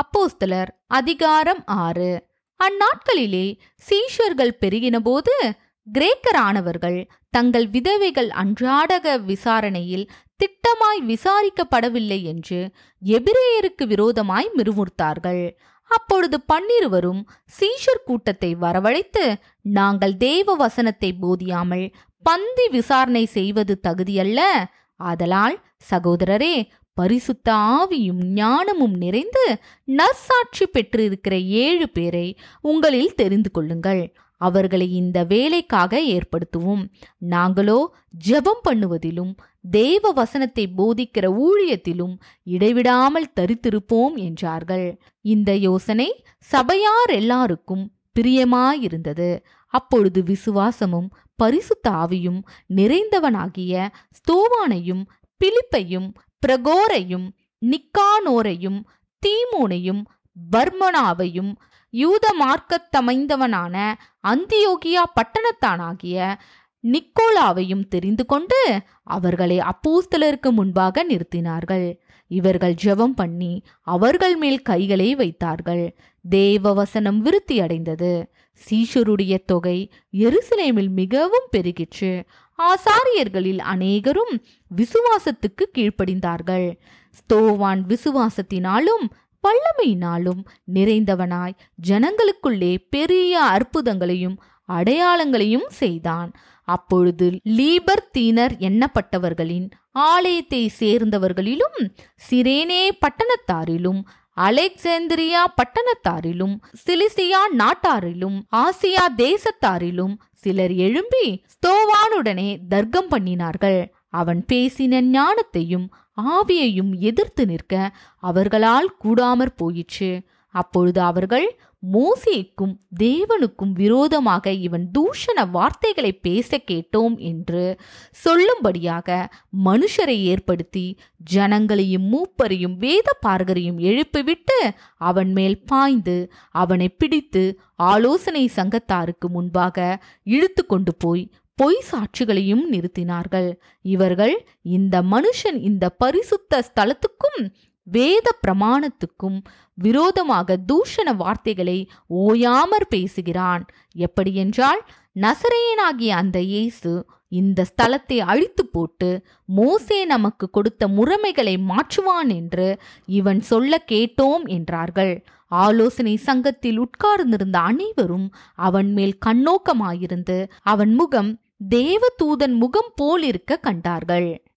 அப்போஸ்தலர் அதிகாரம் ஆறு. அந்நாட்களிலே சீஷர்கள் பெருகினபோது கிரேக்கரானவர்கள் தங்கள் விதவைகள் அன்றாடக விசாரணையில் திட்டமாய் விசாரிக்கப்படவில்லை என்று எபிரேயருக்கு விரோதமாய் மிருமுர்த்தார்கள் அப்பொழுது பன்னிருவரும் சீஷர் கூட்டத்தை வரவழைத்து நாங்கள் தேவ வசனத்தை போதியாமல் பந்தி விசாரணை செய்வது தகுதியல்ல. ஆதலால் சகோதரரே பரிசுத்த ஆவியும் ஞானமும் நிறைந்து நற்சாட்சி பெற்றிருக்கிற ஏழு பேரை உங்களில் தெரிந்து கொள்ளுங்கள். அவர்களை இந்த வேலைக்காக ஏற்படுத்துவோம். நாங்களோ ஜெபம் பண்ணுவதிலும் தெய்வ வசனத்தை போதிக்கிற ஊழியத்திலும் இடைவிடாமல் தரித்திருப்போம் என்றார்கள். இந்த யோசனை சபையார் எல்லாருக்கும் பிரியமாயிருந்தது. அப்பொழுது விசுவாசமும் பரிசுத்த ஆவியும் நிறைந்தவனாகிய ஸ்தோவானையும் பிலிப்பையும் பிரகோரையும் நிக்கானோரையும் தீமோனையும் பர்மனாவையும் யூத மார்க்கத்தமைந்தவனான அந்தியோகியா பட்டணத்தானாகிய நிக்கோலாவையும் தெரிந்து கொண்டு அவர்களை அப்போஸ்தலருக்கு முன்பாக நிறுத்தினார்கள். இவர்கள் ஜெபம் பண்ணி அவர்கள் மேல் கைகளை வைத்தார்கள். தேவ வசனம் விருத்தி அடைந்தது. சீஷருடைய தொகை எருசலேமில் மிகவும் பெருகிற்று. ஆசாரியர்களில் அநேகரும் விசுவாசத்துக்கு கீழ்ப்படிந்தார்கள். ஸ்தோவான் விசுவாசத்தினாலும் வல்லமையினாலும் நிறைந்தவனாய் ஜனங்களுக்குள்ளே பெரிய அற்புதங்களையும் அடையாளங்களையும் செய்தான். அப்பொழுது லீபர்தீனர் எண்ணப்பட்டவர்களின் ஆலயத்தை சேர்ந்தவர்களிலும் சிரேனே பட்டணத்தாரிலும் அலெக்சேந்திரியா பட்டணத்தாரிலும் சிலிசியா நாட்டாரிலும் ஆசியா தேசத்தாரிலும் சிலர் எழும்பி ஸ்தோவானுடனே தர்க்கம் பண்ணினார்கள். அவன் பேசின ஞானத்தையும் ஆவியையும் எதிர்த்து நிற்க அவர்களால் கூடாமற் போயிற்று. அப்பொழுது அவர்கள் மோசேக்கும் தேவனுக்கும் விரோதமாக இவன் தூஷண வார்த்தைகளை பேச கேட்டோம் என்று சொல்லும்படியாக மனுஷரை ஏற்படுத்தி ஜனங்களையும் மூப்பரையும் வேத பார்கரையும் எழுப்பிவிட்டு அவன் மேல் பாய்ந்து அவனை பிடித்து ஆலோசனை சங்கத்தாருக்கு முன்பாக இழுத்து கொண்டு போய் பொய் சாட்சிகளையும் நிறுத்தினார்கள். இவர்கள் இந்த மனுஷன் இந்த பரிசுத்த ஸ்தலத்துக்கும் வேத பிரமாணத்துக்கும் விரோதமாக தூஷண வார்த்தைகளை ஓயாமற் பேசுகிறான். எப்படியென்றால் நசரேயனாகிய அந்த இயேசு இந்த ஸ்தலத்தை அழித்து போட்டு மோசே நமக்கு கொடுத்த முறைமைகளை மாற்றுவான் என்று இவன் சொல்ல கேட்டோம் என்றார்கள். ஆலோசனை சங்கத்தில் உட்கார்ந்திருந்த அனைவரும் அவன் மேல் கண்ணோக்கமாயிருந்து அவன் முகம் தேவதூதன் முகம் போலிருக்க கண்டார்கள்.